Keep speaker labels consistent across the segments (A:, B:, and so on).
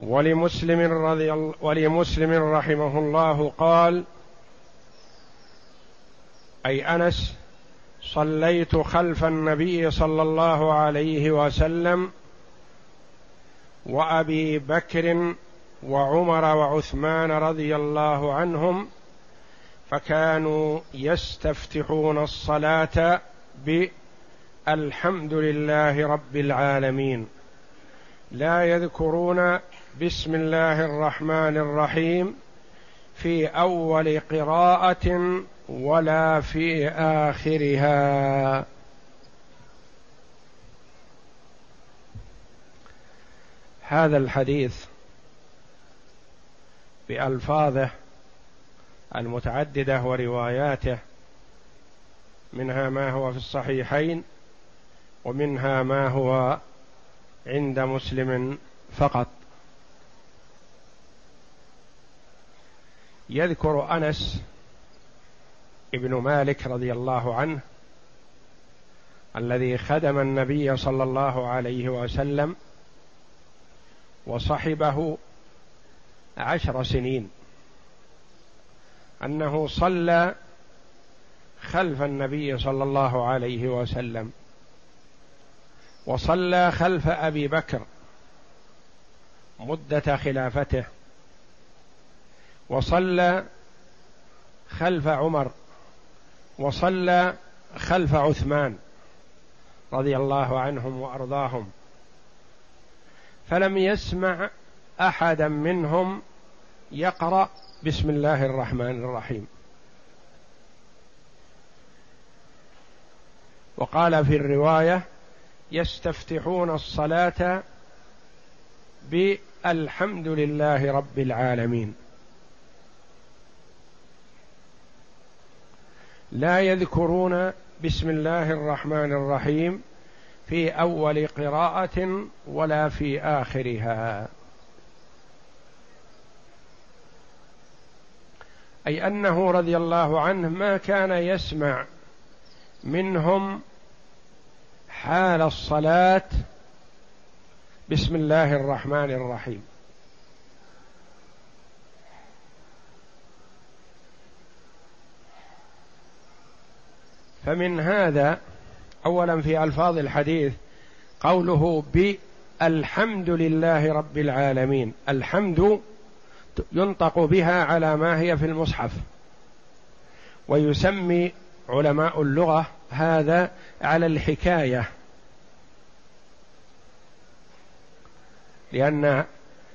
A: ولمسلم رضي الله ولمسلم رحمه الله قال أي أنس صليت خلف النبي صلى الله عليه وسلم وأبي بكر وعمر وعثمان رضي الله عنهم فكانوا يستفتحون الصلاة بالحمد لله رب العالمين. لا يذكرون بسم الله الرحمن الرحيم. في أول قراءة ولا في آخرها. هذا الحديث بألفاظه المتعددة ورواياته. منها ما هو في الصحيحين ومنها ما هو عند مسلم فقط. يذكر أنس ابن مالك رضي الله عنه الذي خدم النبي صلى الله عليه وسلم وصحبه عشر سنين. أنه صلى خلف النبي صلى الله عليه وسلم وصلى خلف أبي بكر مدة خلافته. وصلى خلف عمر وصلى خلف عثمان رضي الله عنهم وأرضاهم. فلم يسمع أحدا منهم يقرأ بسم الله الرحمن الرحيم. وقال في الرواية يستفتحون الصلاة بألحمد لله رب العالمين. لا يذكرون بسم الله الرحمن الرحيم في أول قراءة ولا في آخرها. أي أنه رضي الله عنه ما كان يسمع منهم حال الصلاة بسم الله الرحمن الرحيم. فمن هذا اولا في ألفاظ الحديث قوله بالحمد لله رب العالمين. الحمد ينطق بها على ما هي في المصحف. ويسمي علماء اللغة هذا على الحكاية. لأن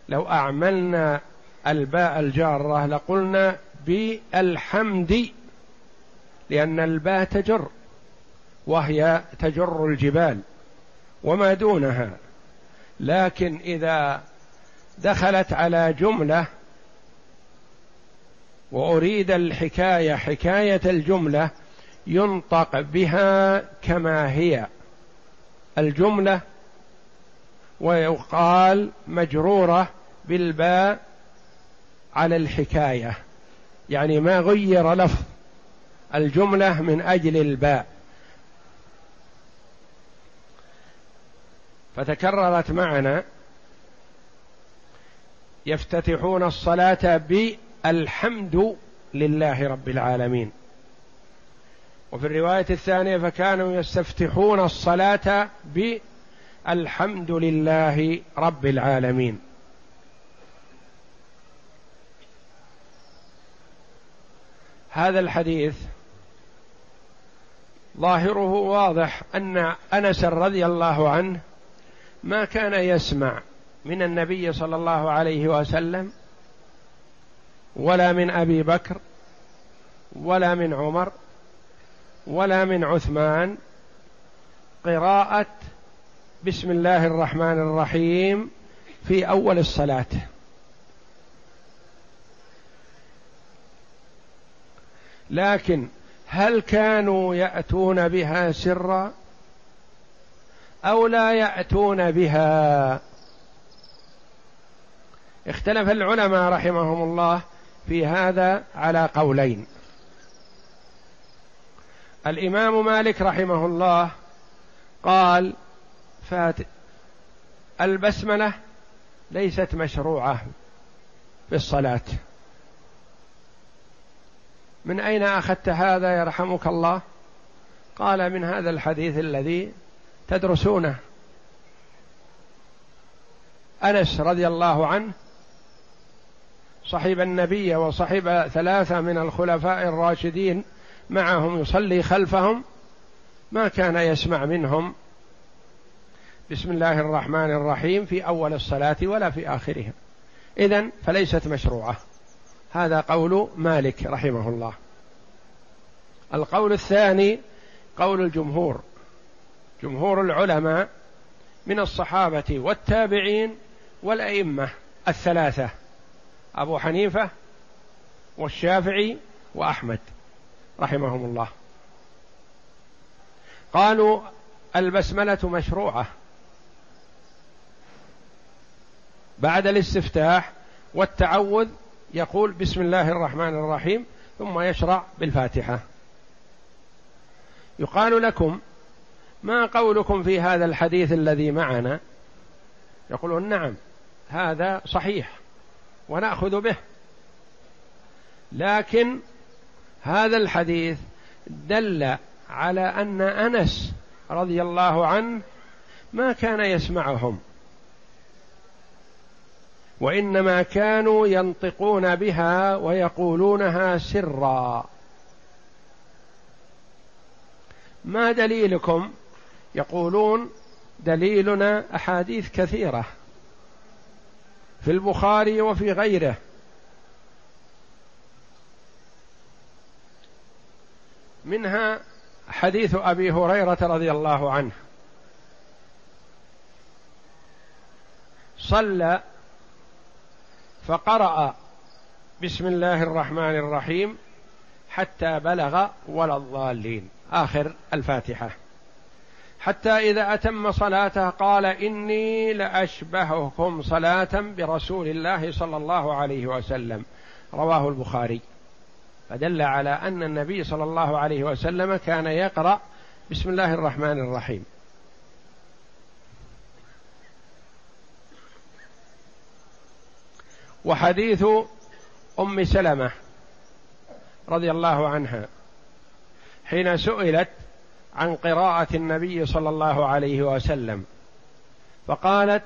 A: لو أعملنا الباء الجارة لقلنا بالحمد لأن الباء تجر وهي تجر الجبال وما دونها. لكن إذا دخلت على جملة وأريد الحكاية حكاية الجملة ينطق بها كما هي. الجملة ويقال مجرورة بالباء على الحكاية يعني ما غير لفظ. الجملة من أجل الباء. فتكررت معنا يفتتحون الصلاة بالحمد لله رب العالمين. وفي الرواية الثانية فكانوا يستفتحون الصلاة بالحمد لله رب العالمين. هذا الحديث ظاهره واضح أن أنس رضي الله عنه ما كان يسمع من النبي صلى الله عليه وسلم ولا من أبي بكر ولا من عمر ولا من عثمان قراءة بسم الله الرحمن الرحيم في أول الصلاة. لكن هل كانوا يأتون بها سرا أو لا يأتون بها؟ اختلف العلماء رحمهم الله في هذا على قولين. الإمام مالك رحمه الله قال فات البسملة ليست مشروعة في الصلاة. من أين أخذت هذا يرحمك الله؟ قال من هذا الحديث الذي تدرسونه. أنس رضي الله عنه صحب النبي وصحب ثلاثة من الخلفاء الراشدين معهم يصلي خلفهم ما كان يسمع منهم بسم الله الرحمن الرحيم في أول الصلاة ولا في آخرها إذن فليست مشروعة. هذا قول مالك رحمه الله. القول الثاني قول الجمهور. جمهور العلماء من الصحابة والتابعين والأئمة الثلاثة أبو حنيفة والشافعي وأحمد رحمهم الله. قالوا البسملة مشروعة. بعد الاستفتاح والتعوذ يقول بسم الله الرحمن الرحيم ثم يشرع بالفاتحة. يقال لكم ما قولكم في هذا الحديث الذي معنا؟ يقولون نعم هذا صحيح ونأخذ به. لكن هذا الحديث دل على أن أنس رضي الله عنه ما كان يسمعهم. وإنما كانوا ينطقون بها ويقولونها سرا. ما دليلكم؟ يقولون دليلنا أحاديث كثيرة في البخاري وفي غيره. منها حديث أبي هريرة رضي الله عنه. صلى فقرأ بسم الله الرحمن الرحيم حتى بلغ ولا الضالين. آخر الفاتحة. حتى إذا أتم صلاته قال إني لأشبهكم صلاة برسول الله صلى الله عليه وسلم. رواه البخاري. فدل على أن النبي صلى الله عليه وسلم كان يقرأ بسم الله الرحمن الرحيم. وحديث أم سلمة رضي الله عنها حين سئلت عن قراءة النبي صلى الله عليه وسلم فقالت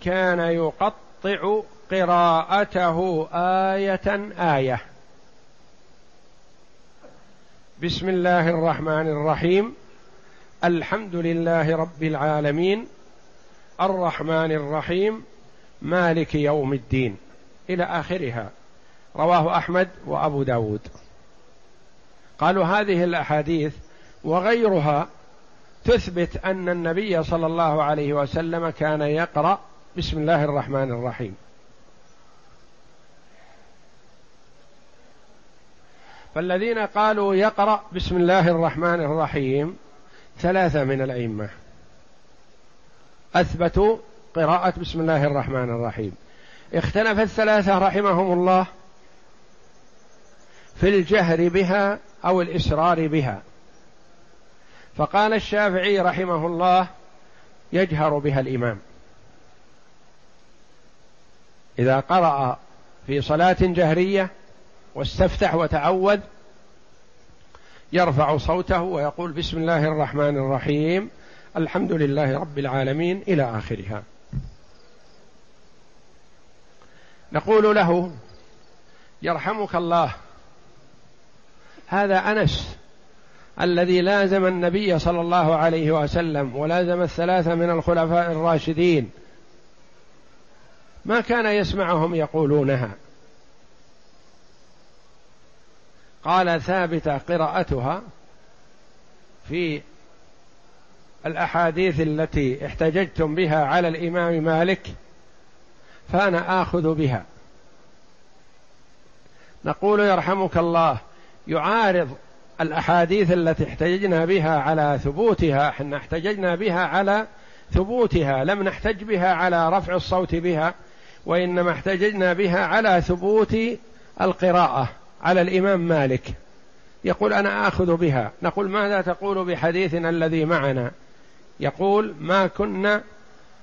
A: كان يقطع قراءته آية آية. بسم الله الرحمن الرحيم. الحمد لله رب العالمين. الرحمن الرحيم. مالك يوم الدين. إلى آخرها. رواه أحمد وأبو داود. قالوا هذه الأحاديث وغيرها تثبت أن النبي صلى الله عليه وسلم كان يقرأ بسم الله الرحمن الرحيم. فالذين قالوا يقرأ بسم الله الرحمن الرحيم ثلاثة من الأئمة. أثبتوا قراءة بسم الله الرحمن الرحيم. اختلف الثلاثة رحمهم الله في الجهر بها أو الإسرار بها. فقال الشافعي رحمه الله يجهر بها الإمام. إذا قرأ في صلاة جهرية واستفتح وتعوذ يرفع صوته ويقول بسم الله الرحمن الرحيم الحمد لله رب العالمين إلى آخرها. نقول له يرحمك الله هذا أنس الذي لازم النبي صلى الله عليه وسلم ولازم الثلاثة من الخلفاء الراشدين. ما كان يسمعهم يقولونها. قال ثابتة قراءتها في الأحاديث التي احتججتم بها على الإمام مالك فأنا آخذ بها. نقول يرحمك الله يعارض الأحاديث التي احتججنا بها على ثبوتها إحنا احتججنا بها على ثبوتها لم نحتج بها على رفع الصوت بها وإنما احتججنا بها على ثبوت القراءة على الإمام مالك. يقول أنا آخذ بها. نقول ماذا تقول بحديثنا الذي معنا؟ يقول ما كنا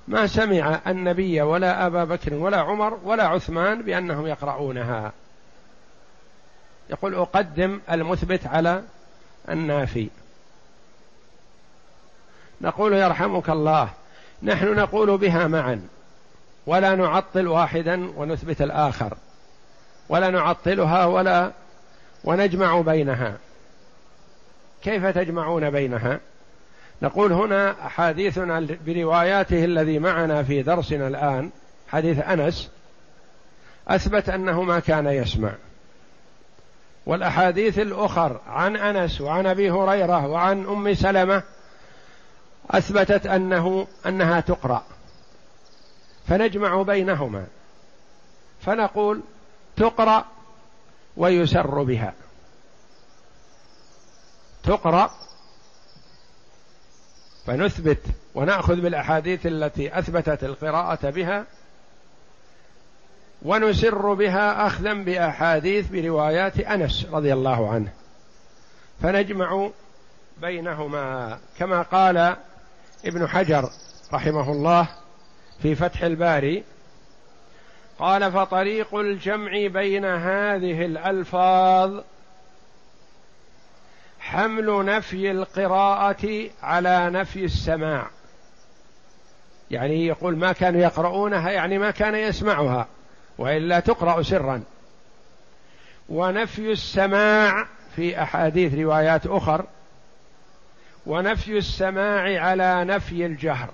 A: ما سمع النبي ولا أبا بكر ولا عمر ولا عثمان بأنهم يقرؤونها. يقول أقدم المثبت على النافي. نقول يرحمك الله نحن نقول بها معا. ولا نعطل واحدا ونثبت الآخر. ولا نعطلها ولا ونجمع بينها. كيف تجمعون بينها؟ نقول هنا حديثنا برواياته الذي معنا في درسنا الآن حديث أنس أثبت أنه ما كان يسمع. والأحاديث الأخر عن أنس وعن أبي هريرة وعن أم سلمة أثبتت أنه أنها تقرأ. فنجمع بينهما. فنقول تقرأ ويسر بها. تقرأ فنثبت ونأخذ بالأحاديث التي أثبتت القراءة بها ونسر بها أخذا بأحاديث بروايات أنس رضي الله عنه. فنجمع بينهما كما قال ابن حجر رحمه الله في فتح الباري قال فطريق الجمع بين هذه الألفاظ حمل نفي القراءة على نفي السماع. يعني يقول ما كانوا يقرؤونها يعني ما كان يسمعها وإلا تقرأ سرا. ونفي السماع في أحاديث روايات أخر ونفي السماع على نفي الجهر.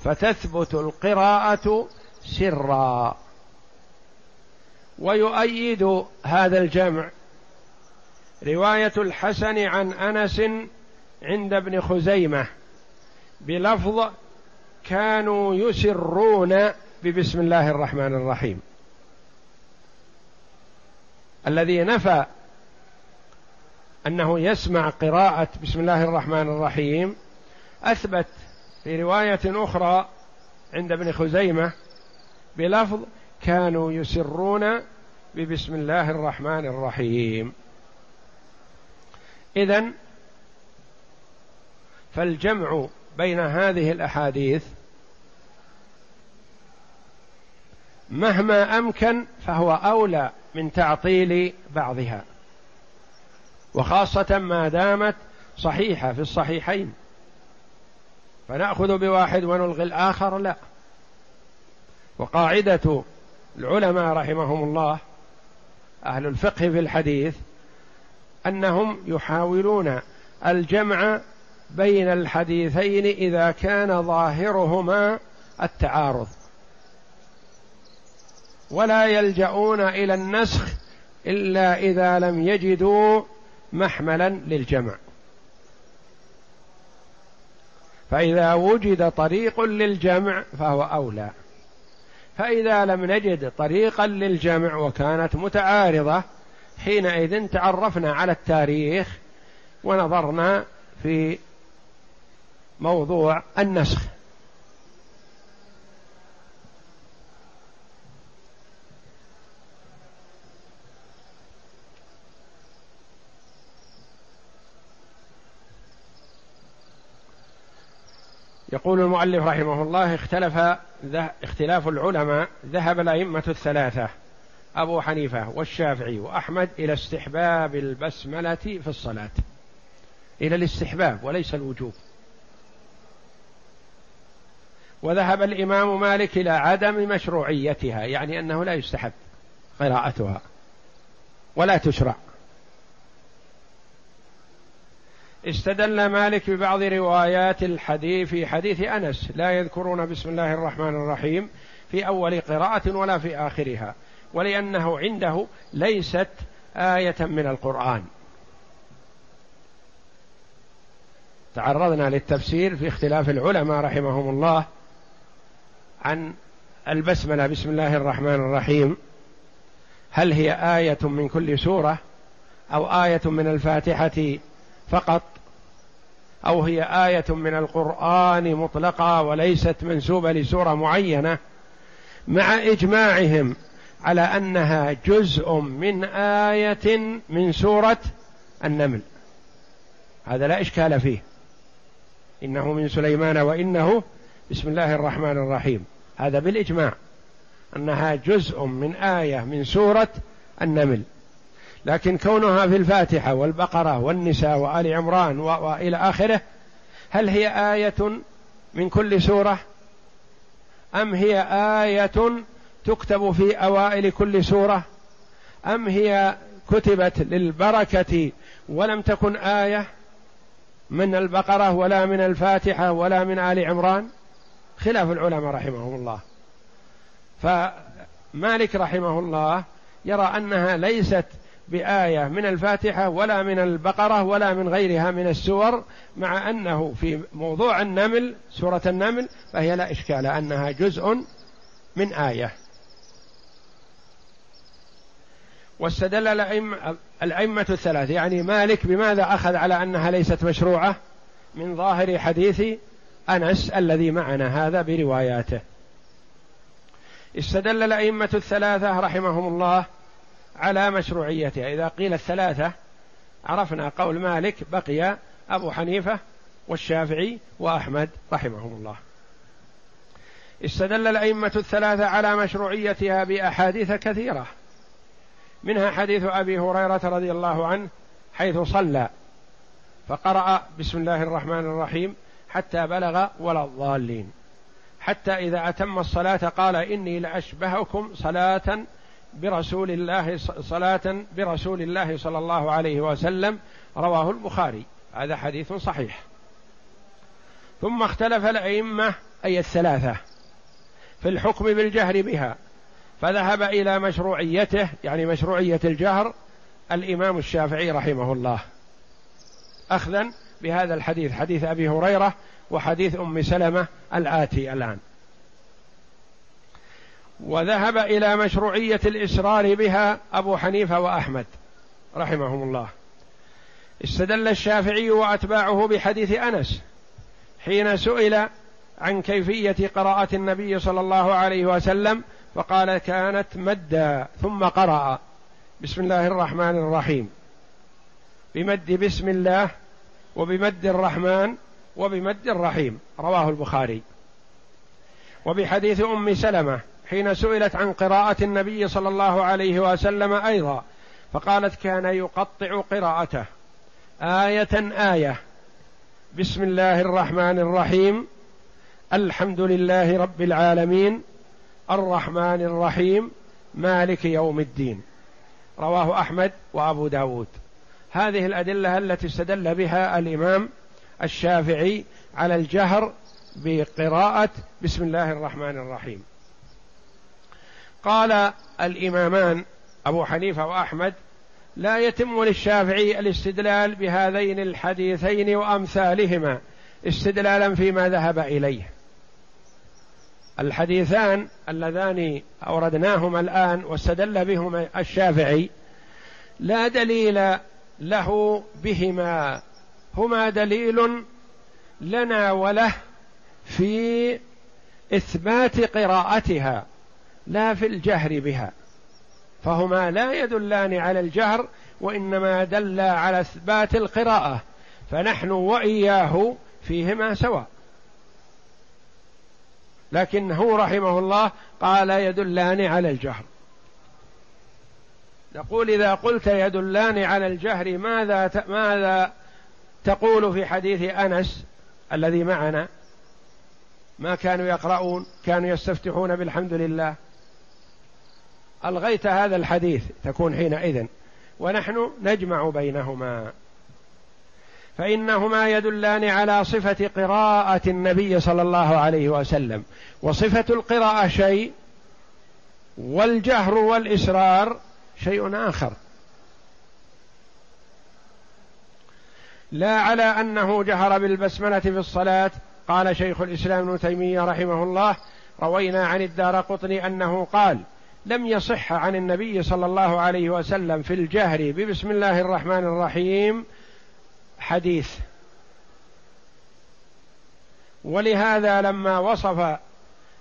A: فتثبت القراءة سرا. ويؤيد هذا الجمع. رواية الحسن عن أنس عند ابن خزيمة بلفظ كانوا يسرون ببسم الله الرحمن الرحيم. الذي نفى أنه يسمع قراءة بسم الله الرحمن الرحيم أثبت في رواية أخرى عند ابن خزيمة بلفظ كانوا يسرون ببسم الله الرحمن الرحيم. اذا فالجمع بين هذه الأحاديث مهما أمكن فهو أولى من تعطيل بعضها وخاصة ما دامت صحيحة في الصحيحين. فنأخذ بواحد ونلغي الآخر لا. وقاعدة العلماء رحمهم الله أهل الفقه في الحديث أنهم يحاولون الجمع بين الحديثين إذا كان ظاهرهما التعارض. ولا يلجؤون إلى النسخ إلا إذا لم يجدوا محملا للجمع. فإذا وجد طريق للجمع فهو أولى. فإذا لم نجد طريقا للجمع وكانت متعارضة حينئذ تعرفنا على التاريخ ونظرنا في موضوع النسخ. يقول المؤلف رحمه الله اختلف اختلاف العلماء ذهب الأئمة الثلاثة أبو حنيفة والشافعي وأحمد إلى استحباب البسملة في الصلاة. إلى الاستحباب وليس الوجوب. وذهب الإمام مالك إلى عدم مشروعيتها يعني أنه لا يستحب قراءتها ولا تشرع. استدل مالك ببعض روايات الحديث في حديث أنس لا يذكرون بسم الله الرحمن الرحيم في أول قراءة ولا في آخرها ولأنه عنده ليست آية من القرآن. تعرضنا للتفسير في اختلاف العلماء رحمهم الله عن البسملة بسم الله الرحمن الرحيم هل هي آية من كل سورة أو آية من الفاتحة فقط؟ أو هي آية من القرآن مطلقة وليست منسوبة لسورة معينة مع إجماعهم على أنها جزء من آية من سورة النمل. هذا لا إشكال فيه. إنه من سليمان وإنه بسم الله الرحمن الرحيم. هذا بالإجماع أنها جزء من آية من سورة النمل. لكن كونها في الفاتحة والبقرة والنساء وآل عمران وإلى آخره هل هي آية من كل سورة؟ أم هي آية تكتب في أوائل كل سورة؟ أم هي كتبت للبركة ولم تكن آية من البقرة ولا من الفاتحة ولا من آل عمران؟ خلاف العلماء رحمهم الله. فمالك رحمه الله يرى أنها ليست بآية من الفاتحة ولا من البقرة ولا من غيرها من السور مع أنه في موضوع النمل سورة النمل فهي لا إشكال أنها جزء من آية. واستدل الأئمة, الثلاث يعني مالك بماذا أخذ على أنها ليست مشروعة؟ من ظاهر حديث أنس الذي معنا هذا برواياته. استدل الأئمة الثلاثة رحمهم الله على مشروعيتها. إذا قيل الثلاثة عرفنا قول مالك بقي أبو حنيفة والشافعي وأحمد رحمهم الله. استدل الأئمة الثلاثة على مشروعيتها بأحاديث كثيرة. منها حديث أبي هريرة رضي الله عنه حيث صلى فقرأ بسم الله الرحمن الرحيم حتى بلغ ولا الضالين. حتى إذا أتم الصلاة قال إني لأشبهكم صلاة برسول الله صلاة برسول الله صلى الله عليه وسلم رواه البخاري. هذا حديث صحيح. ثم اختلف الأئمة أي الثلاثة في الحكم بالجهر بها. فذهب إلى مشروعيته يعني مشروعية الجهر الإمام الشافعي رحمه الله. أخذا بهذا الحديث حديث أبي هريرة وحديث أم سلمة الآتي الآن. وذهب إلى مشروعية الإسرار بها أبو حنيفة وأحمد رحمهم الله. استدل الشافعي وأتباعه بحديث أنس حين سئل عن كيفية قراءة النبي صلى الله عليه وسلم فقال كانت مدا ثم قرأ. بسم الله الرحمن الرحيم. بمد بسم الله وبمد الرحمن وبمد الرحيم رواه البخاري. وبحديث أم سلمة حين سئلت عن قراءة النبي صلى الله عليه وسلم أيضا فقالت كان يقطع قراءته. آية آية. بسم الله الرحمن الرحيم. الحمد لله رب العالمين. الرحمن الرحيم. مالك يوم الدين. رواه أحمد وأبو داود. هذه الأدلة التي استدل بها الإمام الشافعي على الجهر بقراءة بسم الله الرحمن الرحيم. قال الإمامان أبو حنيفة وأحمد لا يتم للشافعي الاستدلال بهذين الحديثين وأمثالهما استدلالا فيما ذهب إليه. الحديثان اللذان أوردناهما الآن واستدل بهما الشافعي لا دليل له بهما. هما دليل لنا وله في إثبات قراءتها. لا في الجهر بها. فهما لا يدلان على الجهر وإنما دل على إثبات القراءة. فنحن وإياه فيهما سواء. لكنه رحمه الله قال يدلان على الجهر. نقول إذا قلت يدلان على الجهر ماذا ماذا تقول في حديث أنس الذي معنا؟ ما كانوا يقرؤون كانوا يستفتحون بالحمد لله. ألغيت هذا الحديث تكون حينئذ. ونحن نجمع بينهما. فإنهما يدلان على صفة قراءة النبي صلى الله عليه وسلم. وصفة القراءة شيء والجهر والإسرار شيء آخر. لا على أنه جهر بالبسملة في الصلاة. قال شيخ الإسلام ابن تيمية رحمه الله روينا عن الدار قطني أنه قال لم يصح عن النبي صلى الله عليه وسلم في الجهر ببسم الله الرحمن الرحيم حديث. ولهذا لما وصف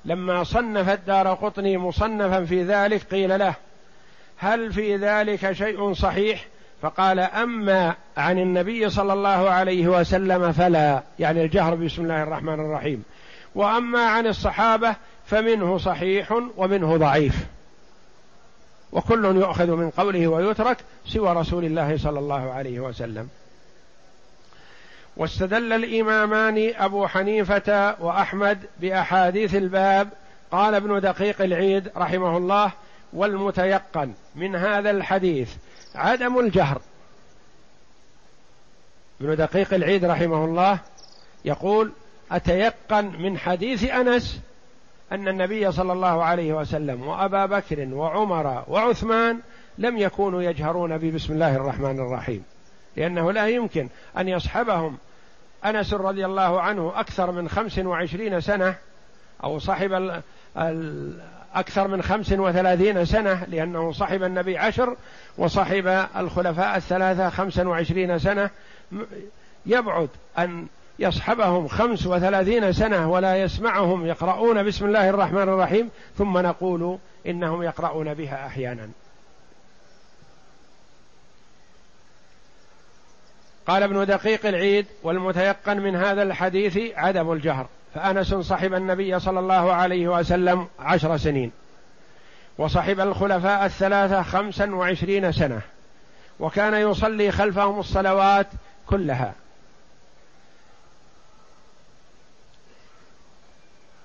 A: لما صنف الدار قطني مصنفا في ذلك قيل له هل في ذلك شيء صحيح؟ فقال أما عن النبي صلى الله عليه وسلم فلا يعني الجهر بسم الله الرحمن الرحيم. وأما عن الصحابة فمنه صحيح ومنه ضعيف. وكل يؤخذ من قوله ويترك سوى رسول الله صلى الله عليه وسلم. واستدل الإمامان أبو حنيفة وأحمد بأحاديث الباب قال ابن دقيق العيد رحمه الله والمتيقن من هذا الحديث عدم الجهر. ابن دقيق العيد رحمه الله يقول أتيقن من حديث أنس أن النبي صلى الله عليه وسلم وأبا بكر وعمر وعثمان لم يكونوا يجهرون ببسم الله الرحمن الرحيم. لأنه لا يمكن أن يصحبهم أنس رضي الله عنه أكثر من خمس وعشرين سنة أو صحب ال ال أكثر من خمس وثلاثين سنة لأنه صحب النبي عشر وصحب الخلفاء الثلاثة خمسا وعشرين سنة. يبعد أن يصحبهم خمس وثلاثين سنة ولا يسمعهم يقرؤون بسم الله الرحمن الرحيم ثم نقول إنهم يقرؤون بها أحيانا. قال ابن دقيق العيد والمتيقن من هذا الحديث عدم الجهر فأنس صحب النبي صلى الله عليه وسلم عشر سنين وصحب الخلفاء الثلاثة خمسا وعشرين سنة وكان يصلي خلفهم الصلوات كلها.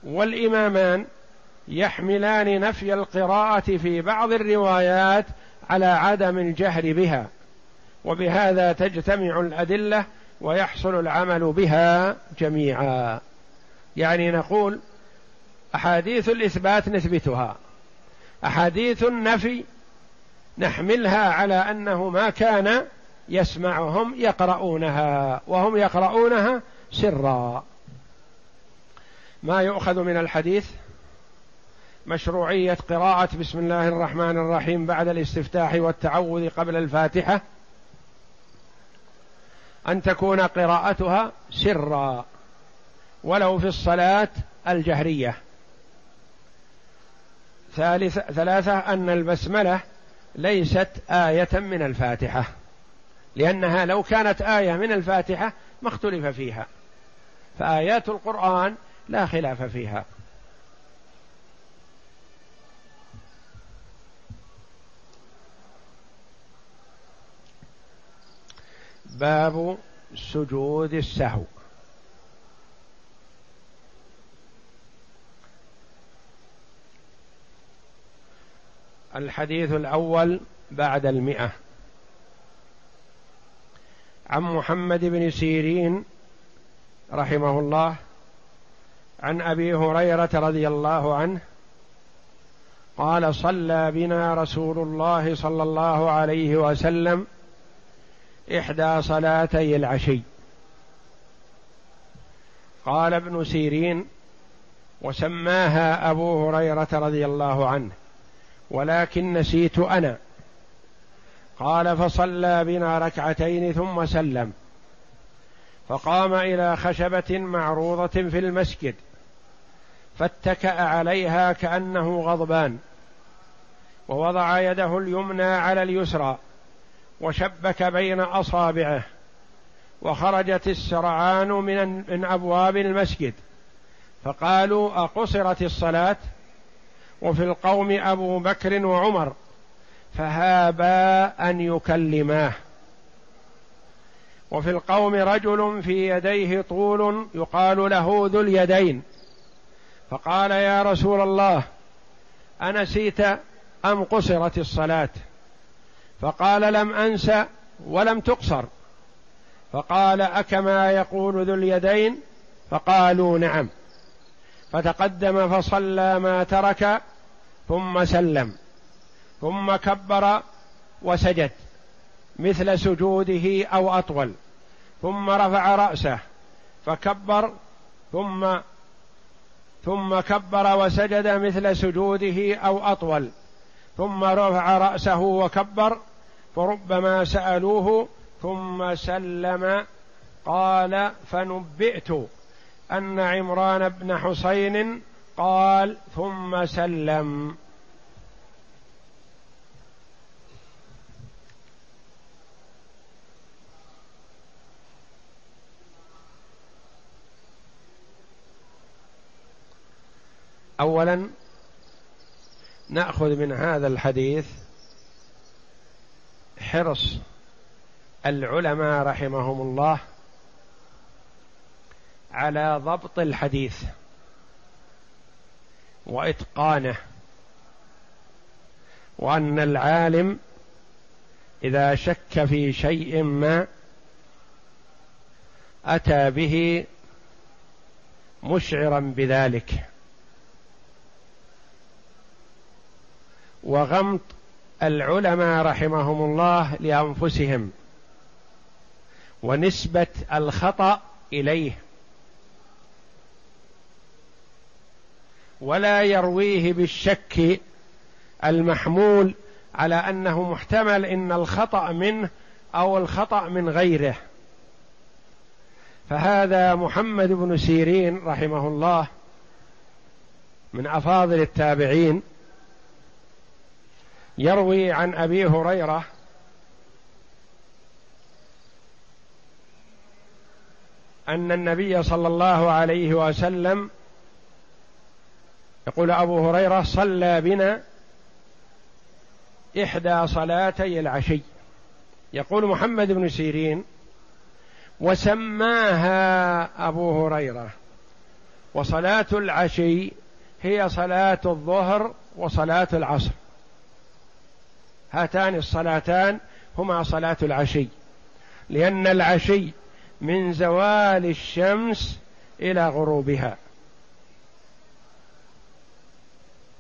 A: والإمامان يحملان نفي القراءة في بعض الروايات على عدم الجهر بها وبهذا تجتمع الأدلة ويحصل العمل بها جميعا. يعني نقول أحاديث الإثبات نثبتها أحاديث النفي نحملها على أنه ما كان يسمعهم يقرؤونها وهم يقرؤونها سرا. ما يؤخذ من الحديث مشروعية قراءة بسم الله الرحمن الرحيم بعد الاستفتاح والتعوذ قبل الفاتحة أن تكون قراءتها سرا ولو في الصلاة الجهرية. ثالث ثلاثة أن البسملة ليست آية من الفاتحة لأنها لو كانت آية من الفاتحة ما اختلف فيها. فآيات القرآن لا خلاف فيها. باب سجود السهو. الحديث الأول بعد المئة. عن محمد بن سيرين رحمه الله عن أبي هريرة رضي الله عنه قال صلى بنا رسول الله صلى الله عليه وسلم إحدى صلاتي العشي. قال ابن سيرين وسماها أبو هريرة رضي الله عنه ولكن نسيت أنا. قال فصلى بنا ركعتين ثم سلم فقام إلى خشبة معروضة في المسجد فاتكأ عليها كأنه غضبان. ووضع يده اليمنى على اليسرى وشبك بين أصابعه. وخرجت السرعان من من أبواب المسجد. فقالوا أقصرت الصلاة؟ وفي القوم أبو بكر وعمر فهابا أن يكلماه. وفي القوم رجل في يديه طول يقال له ذو اليدين. فقال يا رسول الله أنسيت أم قصرت الصلاة؟ فقال لم أنس ولم تقصر. فقال أكما يقول ذو اليدين؟ فقالوا نعم. فتقدم فصلى ما ترك ثم سلم. ثم كبر وسجد مثل سجوده أو أطول. ثم رفع رأسه فكبر ثم ثم كبر وسجد مثل سجوده أو أطول. ثم رفع رأسه وكبر فربما سألوه ثم سلم قال فنبئت أن عمران بن حسين قال ثم سلم اولا نأخذ من هذا الحديث حرص العلماء رحمهم الله على ضبط الحديث وإتقانه وأن العالم إذا شك في شيء ما أتى به مشعرا بذلك. وغمط العلماء رحمهم الله لأنفسهم. ونسبة الخطأ إليه. ولا يرويه بالشك المحمول على أنه محتمل إن الخطأ منه أو الخطأ من غيره. فهذا محمد بن سيرين رحمه الله من أفاضل التابعين. يروي عن أبي هريرة أن النبي صلى الله عليه وسلم يقول أبو هريرة صلى بنا إحدى صلاتي العشي. يقول محمد بن سيرين وسماها أبو هريرة. وصلاة العشي هي صلاة الظهر وصلاة العصر. هاتان الصلاتان هما صلاة العشي. لأن العشي من زوال الشمس إلى غروبها.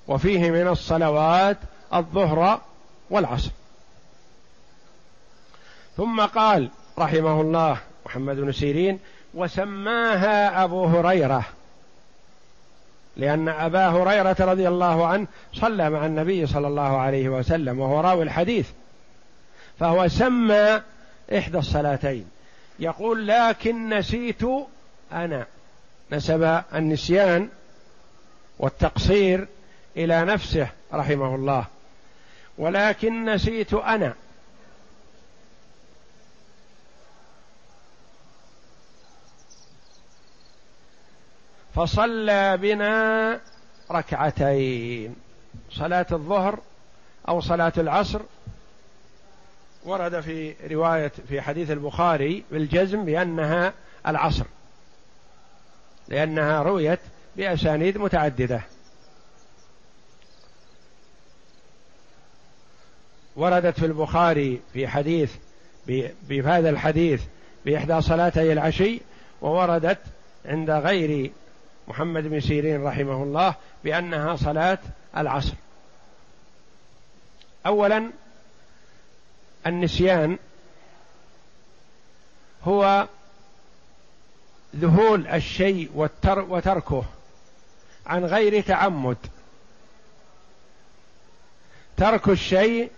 A: وفيه من الصلوات الظهر والعصر. ثم قال رحمه الله محمد بن سيرين وسماها أبو هريرة. لأن أبا هريرة رضي الله عنه صلى مع النبي صلى الله عليه وسلم وهو راوي الحديث. فهو سمى إحدى الصلاتين. يقول لكن نسيت أنا. نسب النسيان والتقصير إلى نفسه رحمه الله. ولكن نسيت أنا. فصلى بنا ركعتين. صلاة الظهر أو صلاة العصر. ورد في رواية في حديث البخاري بالجزم بأنها العصر لأنها رويت بأسانيد متعددة. وردت في البخاري في حديث بهذا الحديث بإحدى صلاتي العشي ووردت عند غير محمد بن سيرين رحمه الله بأنها صلاة العصر. أولا النسيان هو ذهول الشيء وتركه عن غير تعمد. ترك الشيء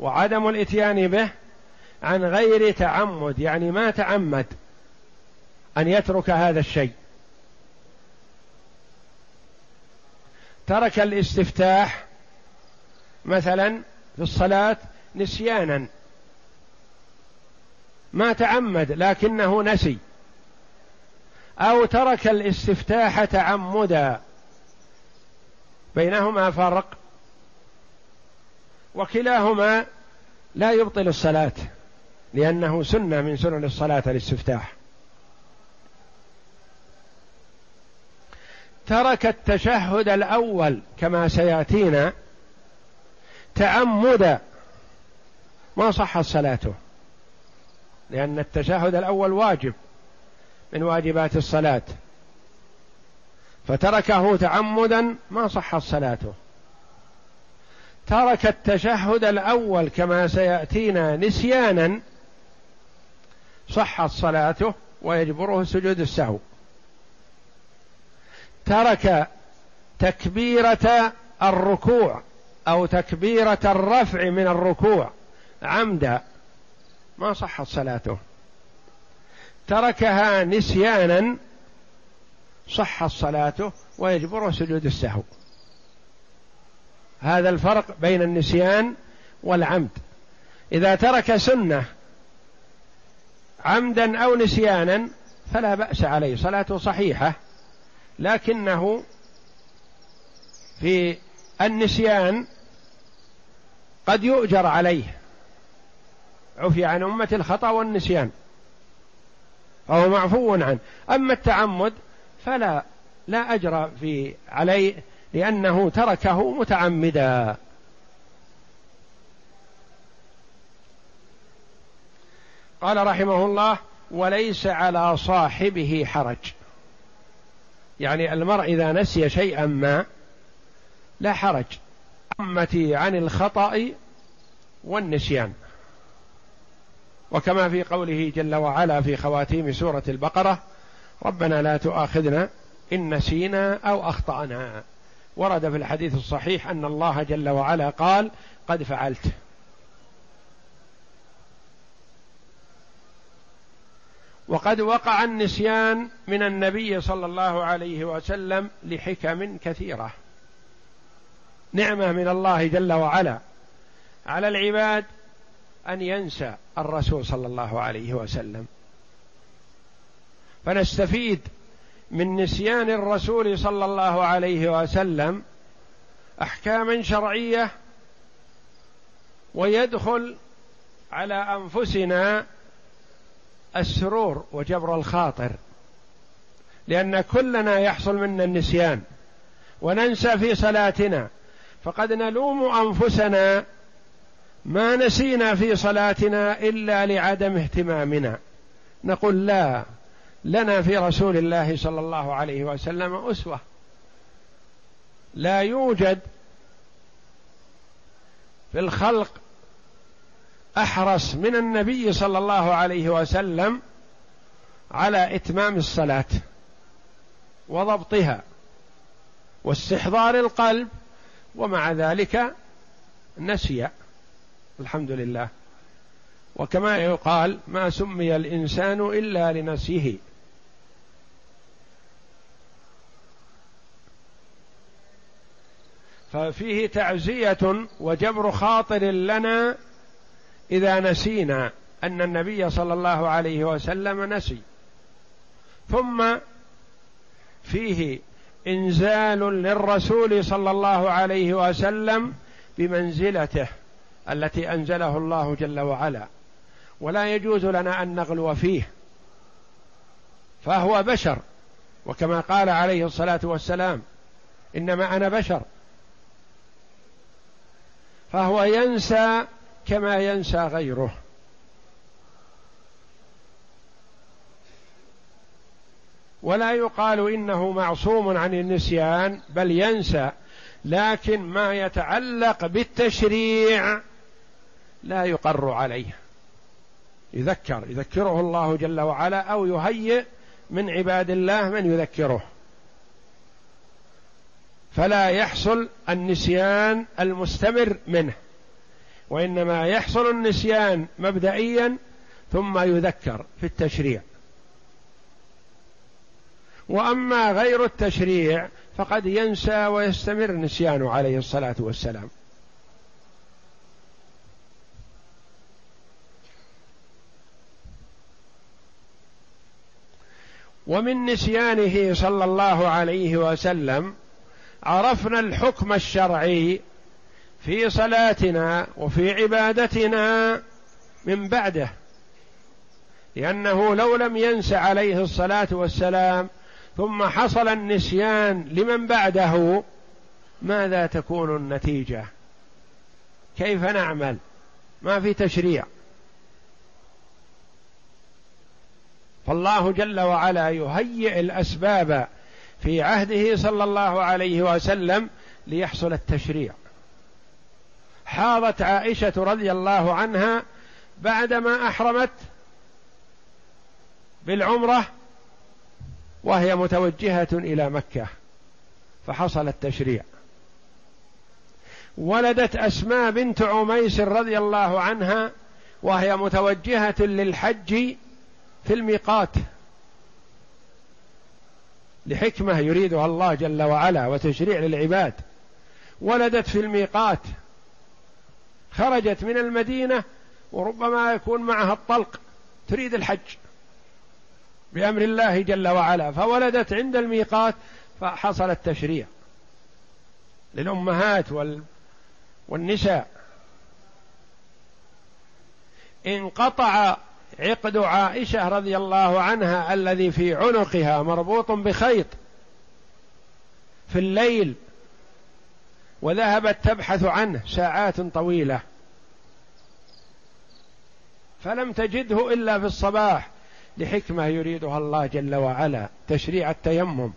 A: وعدم الإتيان به عن غير تعمد يعني ما تعمد أن يترك هذا الشيء. ترك الاستفتاح مثلا في الصلاة نسيانا. ما تعمد لكنه نسي. أو ترك الاستفتاح تعمدا. بينهما فرق. وكلاهما لا يبطل الصلاة لأنه سنة من سنن الصلاة الاستفتاح. ترك التشهد الأول كما سيأتينا تعمدا ما صحت صلاته لأن التشهد الأول واجب من واجبات الصلاة. فتركه تعمدا ما صحت صلاته. ترك التشهد الأول كما سيأتينا نسيانا صحت صلاته ويجبره سجود السهو. ترك تكبيرة الركوع أو تكبيرة الرفع من الركوع. عمدا ما صحت صلاته. تركها نسيانا صحت صلاته ويجبره سجود السهو. هذا الفرق بين النسيان والعمد. إذا ترك سنة عمدا أو نسيانا فلا بأس عليه. صلاته صحيحة. لكنه في النسيان قد يؤجر عليه. عفي عن أمة الخطأ والنسيان. فهو معفو عنه. أما التعمد فلا لا أجر في عليه لأنه تركه متعمدا. قال رحمه الله وليس على صاحبه حرج. يعني المرء إذا نسي شيئا ما لا حرج. أمتي عن الخطأ والنسيان. وكما في قوله جل وعلا في خواتيم سورة البقرة ربنا لا تؤاخذنا إن نسينا أو أخطأنا. ورد في الحديث الصحيح أن الله جل وعلا قال قد فعلت. وقد وقع النسيان من النبي صلى الله عليه وسلم لحكم كثيرة. نعمة من الله جل وعلا. على العباد أن ينسى الرسول صلى الله عليه وسلم. فنستفيد من نسيان الرسول صلى الله عليه وسلم أحكاما شرعية ويدخل على أنفسنا السرور وجبر الخاطر. لأن كلنا يحصل منا النسيان وننسى في صلاتنا. فقد نلوم أنفسنا ما نسينا في صلاتنا إلا لعدم اهتمامنا. نقول لا لنا في رسول الله صلى الله عليه وسلم أسوة. لا يوجد في الخلق أحرص من النبي صلى الله عليه وسلم على إتمام الصلاة وضبطها واستحضار القلب ومع ذلك نسي. الحمد لله. وكما يقال ما سمي الإنسان إلا لنسيه. ففيه تعزية وجبر خاطر لنا إذا نسينا أن النبي صلى الله عليه وسلم نسي. ثم فيه إنزال للرسول صلى الله عليه وسلم بمنزلته التي أنزله الله جل وعلا. ولا يجوز لنا أن نغلو فيه. فهو بشر. وكما قال عليه الصلاة والسلام إنما أنا بشر. فهو ينسى كما ينسى غيره. ولا يقال إنه معصوم عن النسيان بل ينسى لكن ما يتعلق بالتشريع لا يقر عليه. يذكر يذكره الله جل وعلا أو يهيئ من عباد الله من يذكره. فلا يحصل النسيان المستمر منه. وإنما يحصل النسيان مبدئيا ثم يذكر في التشريع. وأما غير التشريع فقد ينسى ويستمر نسيانه عليه الصلاة والسلام. ومن نسيانه صلى الله عليه وسلم عرفنا الحكم الشرعي في صلاتنا وفي عبادتنا من بعده. لأنه لو لم ينس عليه الصلاة والسلام ثم حصل النسيان لمن بعده ماذا تكون النتيجة؟ كيف نعمل؟ ما في تشريع. فالله جل وعلا يهيئ الأسباب في عهده صلى الله عليه وسلم ليحصل التشريع. حاضت عائشة رضي الله عنها بعدما أحرمت بالعمرة وهي متوجهة إلى مكة فحصل التشريع. ولدت أسماء بنت عميس رضي الله عنها وهي متوجهة للحج في الميقات. لحكمة يريدها الله جل وعلا وتشريع للعباد. ولدت في الميقات. خرجت من المدينة وربما يكون معها الطلق تريد الحج. بأمر الله جل وعلا فولدت عند الميقات فحصل التشريع. للأمهات وال والنساء. انقطع عقد عائشة رضي الله عنها الذي في عنقها مربوط بخيط. في الليل وذهبت تبحث عنه ساعات طويلة. فلم تجده إلا في الصباح لحكمة يريدها الله جل وعلا تشريع التيمم.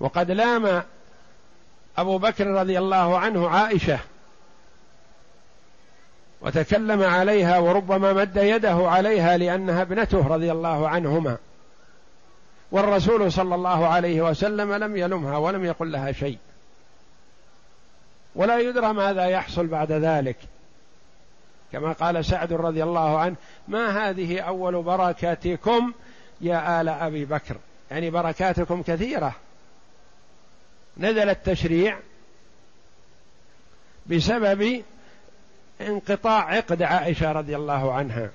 A: وقد لام أبو بكر رضي الله عنه عائشة وتكلم عليها وربما مد يده عليها لأنها ابنته رضي الله عنهما. والرسول صلى الله عليه وسلم لم يلمها ولم يقل لها شيء. ولا يدرى ماذا يحصل بعد ذلك. كما قال سعد رضي الله عنه ما هذه أول بركاتكم يا آل أبي بكر؟ يعني بركاتكم كثيرة. نزل التشريع بسبب انقطاع عقد عائشة رضي الله عنها.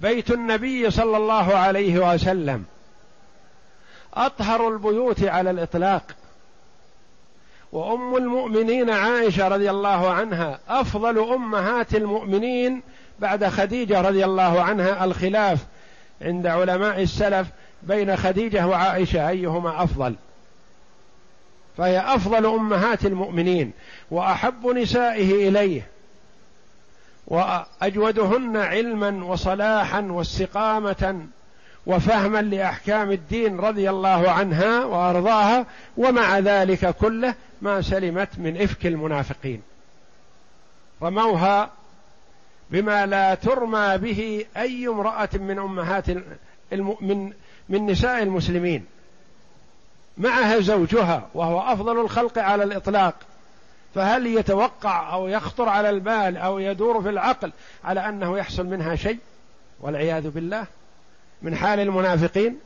A: بيت النبي صلى الله عليه وسلم. أطهر البيوت على الإطلاق. وأم المؤمنين عائشة رضي الله عنها أفضل أمهات المؤمنين بعد خديجة رضي الله عنها الخلاف عند علماء السلف بين خديجة وعائشة أيهما أفضل. فهي أفضل أمهات المؤمنين وأحب نسائه إليه. وأجودهن علما وصلاحا واستقامة وفهما لأحكام الدين رضي الله عنها وأرضاها ومع ذلك كله ما سلمت من إفك المنافقين. رموها بما لا ترمى به أي امرأة من أمهات من من نساء المسلمين. معها زوجها وهو أفضل الخلق على الإطلاق. فهل يتوقع أو يخطر على البال أو يدور في العقل على أنه يحصل منها شيء؟ والعياذ بالله. من حال المنافقين.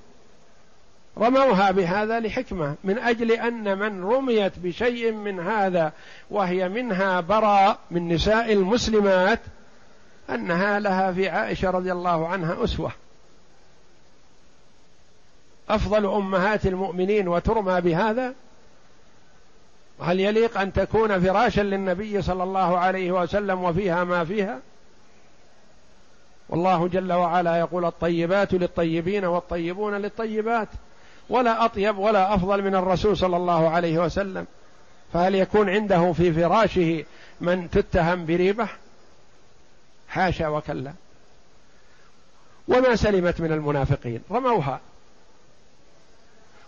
A: رموها بهذا لحكمة. من أجل أن من رميت بشيء من هذا وهي منها براء من نساء المسلمات أنها لها في عائشة رضي الله عنها أسوة. أفضل أمهات المؤمنين وترمى بهذا؟ هل يليق أن تكون فراشا للنبي صلى الله عليه وسلم وفيها ما فيها؟ والله جل وعلا يقول الطيبات للطيبين والطيبون للطيبات ولا أطيب ولا أفضل من الرسول صلى الله عليه وسلم. فهل يكون عنده في فراشه من تتهم بريبة؟ حاشا وكلا. وما سلمت من المنافقين؟ رموها.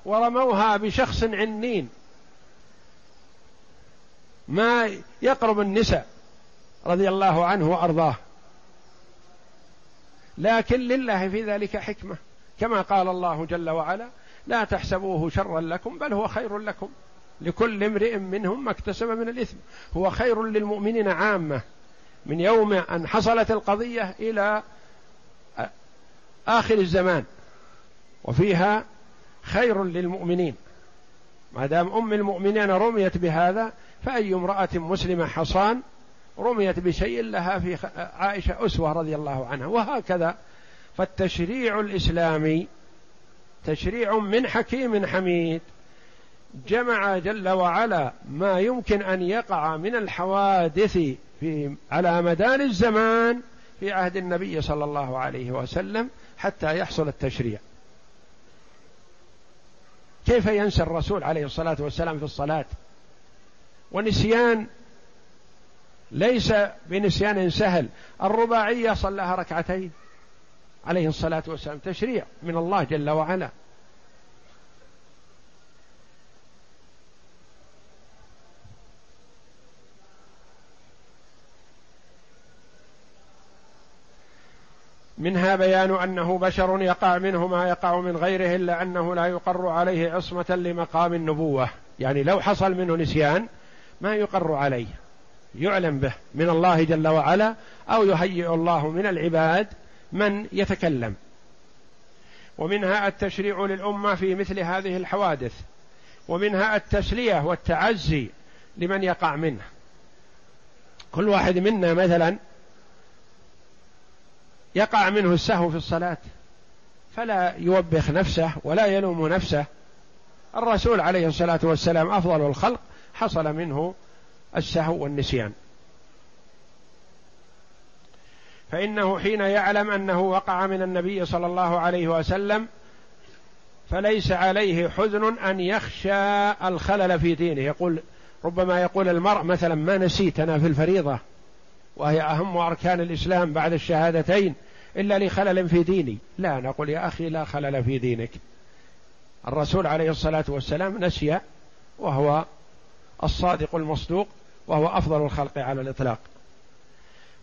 A: ورموها بشخص عنين. ما يقرب النساء رضي الله عنه وأرضاه. لكن لله في ذلك حكمة. كما قال الله جل وعلا لا تحسبوه شرا لكم بل هو خير لكم. لكل امرئ منهم ما اكتسب من الإثم. هو خير للمؤمنين عامة. من يوم أن حصلت القضية إلى آخر الزمان. وفيها خير للمؤمنين. ما دام أم المؤمنين رميت بهذا فأي امرأة مسلمة حصان رميت بشيء لها في عائشة أسوة رضي الله عنها. وهكذا فالتشريع الإسلامي تشريع من حكيم حميد جمع جل وعلا ما يمكن أن يقع من الحوادث في على مدار الزمان في عهد النبي صلى الله عليه وسلم حتى يحصل التشريع. كيف ينسى الرسول عليه الصلاة والسلام في الصلاة؟ ونسيان ليس بنسيان سهل. الرباعية صلاها ركعتين عليه الصلاة والسلام تشريع من الله جل وعلا. منها بيان أنه بشر يقع منه ما يقع من غيره إلا أنه لا يقر عليه عصمة لمقام النبوة. يعني لو حصل منه نسيان ما يقر عليه. يعلم به من الله جل وعلا أو يهيئ الله من العباد من يتكلم. ومنها التشريع للأمة في مثل هذه الحوادث. ومنها التسلية والتعزي لمن يقع منه. كل واحد منا مثلا يقع منه السهو في الصلاة. فلا يوبخ نفسه ولا يلوم نفسه. الرسول عليه الصلاة والسلام أفضل الخلق حصل منه السهو والنسيان. فإنه حين يعلم أنه وقع من النبي صلى الله عليه وسلم فليس عليه حزن أن يخشى الخلل في دينه. يقول ربما يقول المرء مثلا ما نسيت أنا في الفريضة؟ وهي أهم أركان الإسلام بعد الشهادتين إلا لخلل في ديني. لا نقول يا أخي لا خلل في دينك. الرسول عليه الصلاة والسلام نسي وهو الصادق المصدوق وهو أفضل الخلق على الإطلاق.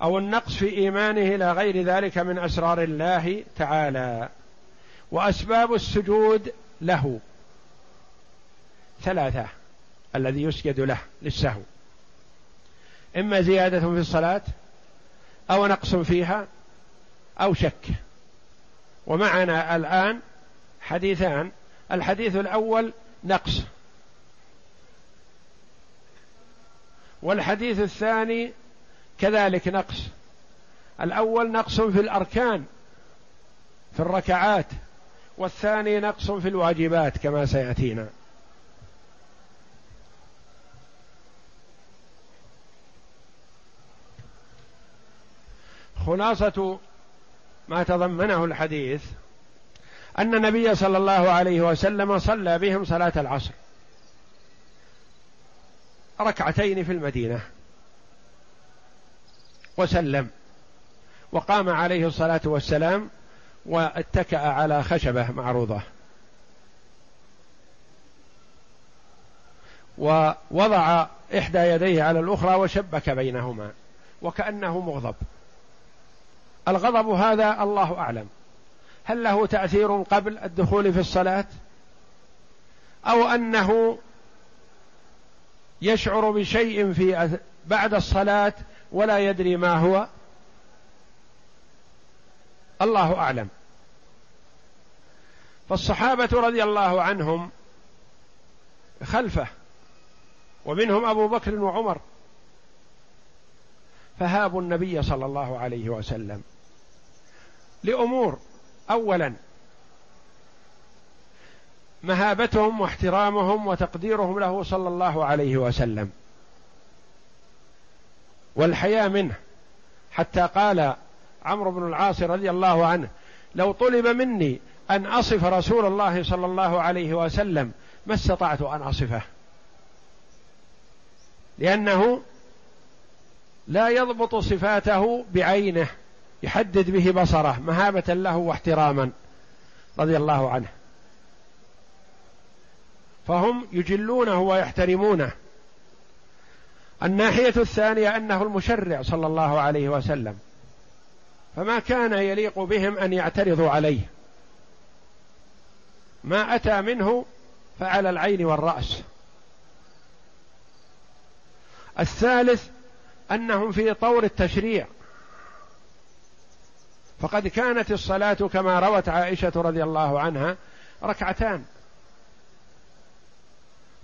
A: أو النقص في إيمانه إلى غير ذلك من أسرار الله تعالى. وأسباب السجود له. ثلاثة الذي يسجد له للسهو. إما زيادة في الصلاة أو نقص فيها أو شك. ومعنا الآن حديثان. الحديث الأول نقص. والحديث الثاني كذلك نقص. الأول نقص في الأركان في الركعات والثاني نقص في الواجبات كما سيأتينا. خلاصة ما تضمنه الحديث أن النبي صلى الله عليه وسلم صلى بهم صلاة العصر ركعتين في المدينة وسلم وقام عليه الصلاة والسلام واتكأ على خشبة معروضة ووضع إحدى يديه على الأخرى وشبك بينهما وكأنه مغضب الغضب هذا الله أعلم. هل له تأثير قبل الدخول في الصلاة؟ أو أنه يشعر بشيء في بعد الصلاة ولا يدري ما هو؟ الله أعلم. فالصحابة رضي الله عنهم خلفه ومنهم أبو بكر وعمر فهابوا النبي صلى الله عليه وسلم. لأمور. أولا مهابتهم واحترامهم وتقديرهم له صلى الله عليه وسلم. والحياة منه. حتى قال عمرو بن العاص رضي الله عنه لو طلب مني أن أصف رسول الله صلى الله عليه وسلم ما استطعت أن أصفه. لأنه لا يضبط صفاته بعينه. يحدد به بصره مهابة له واحتراما رضي الله عنه. فهم يجلونه ويحترمونه. الناحية الثانية أنه المشرع صلى الله عليه وسلم. فما كان يليق بهم أن يعترضوا عليه. ما أتى منه فعلى العين والرأس. الثالث أنهم في طور التشريع. فقد كانت الصلاة كما روت عائشة رضي الله عنها ركعتان.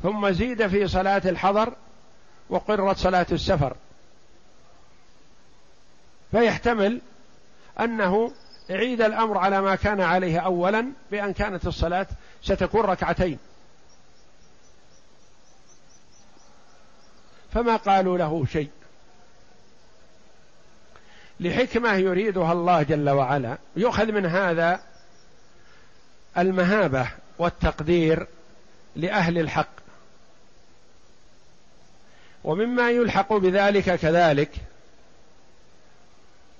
A: ثم زيد في صلاة الحضر وقرت صلاة السفر. فيحتمل أنه يعيد الأمر على ما كان عليه أولا بأن كانت الصلاة ستكون ركعتين. فما قالوا له شيء؟ لحكمة يريدها الله جل وعلا. يؤخذ من هذا المهابة والتقدير لأهل الحق. ومما يلحق بذلك كذلك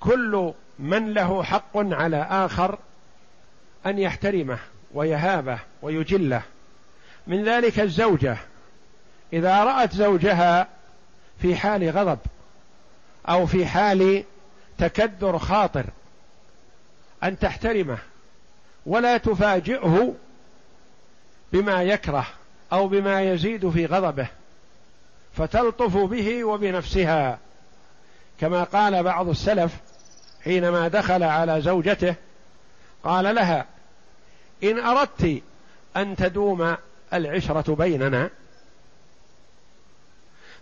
A: كل من له حق على آخر أن يحترمه ويهابه ويجله. من ذلك الزوجة. إذا رأت زوجها في حال غضب أو في حال تكدر خاطر أن تحترمه ولا تفاجئه بما يكره أو بما يزيد في غضبه فتلطف به وبنفسها. كما قال بعض السلف حينما دخل على زوجته قال لها إن أردت أن تدوم العشرة بيننا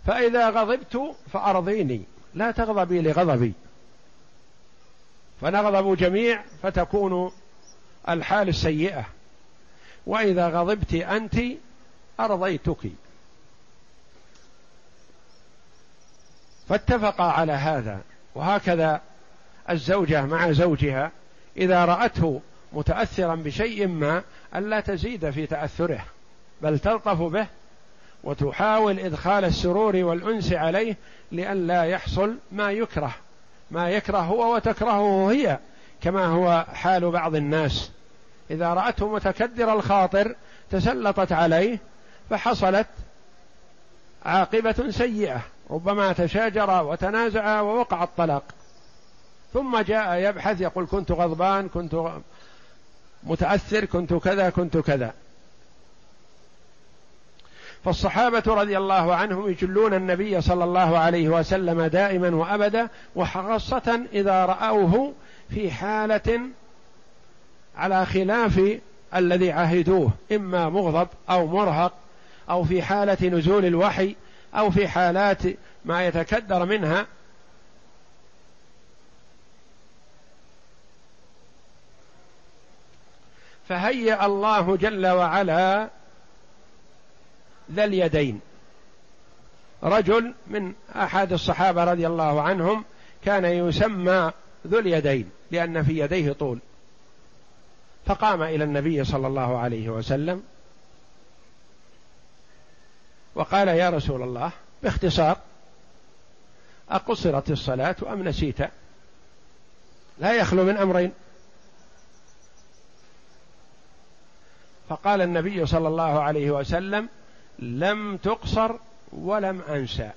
A: فإذا غضبت فأرضيني لا تغضبي لغضبي. فنغضب جميع فتكون الحال السيئة. وإذا غضبت أنت أرضيتك. فاتفقا على هذا. وهكذا الزوجة مع زوجها إذا رأته متأثرا بشيء ما ألا تزيد في تأثره بل تلطف به وتحاول إدخال السرور والأنس عليه لئلا يحصل ما يكره. ما يكره هو وتكرهه هي كما هو حال بعض الناس. إذا رأته متكدر الخاطر تسلطت عليه فحصلت عاقبة سيئة ربما تشاجرا وتنازعا ووقع الطلاق. ثم جاء يبحث يقول كنت غضبان كنت متأثر كنت كذا كنت كذا. فالصحابة رضي الله عنهم يجلون النبي صلى الله عليه وسلم دائما وأبدا وخاصة إذا رأوه في حالة على خلاف الذي عهدوه إما مغضب أو مرهق أو في حالة نزول الوحي أو في حالات ما يتكدر منها. فهيأ الله جل وعلا ذا اليدين. رجل من أحد الصحابة رضي الله عنهم كان يسمى ذو اليدين لأن في يديه طول. فقام إلى النبي صلى الله عليه وسلم. وقال يا رسول الله باختصار أقصرت الصلاة أم نسيت؟ لا يخلو من أمرين. فقال النبي صلى الله عليه وسلم لم تقصر ولم أنسى.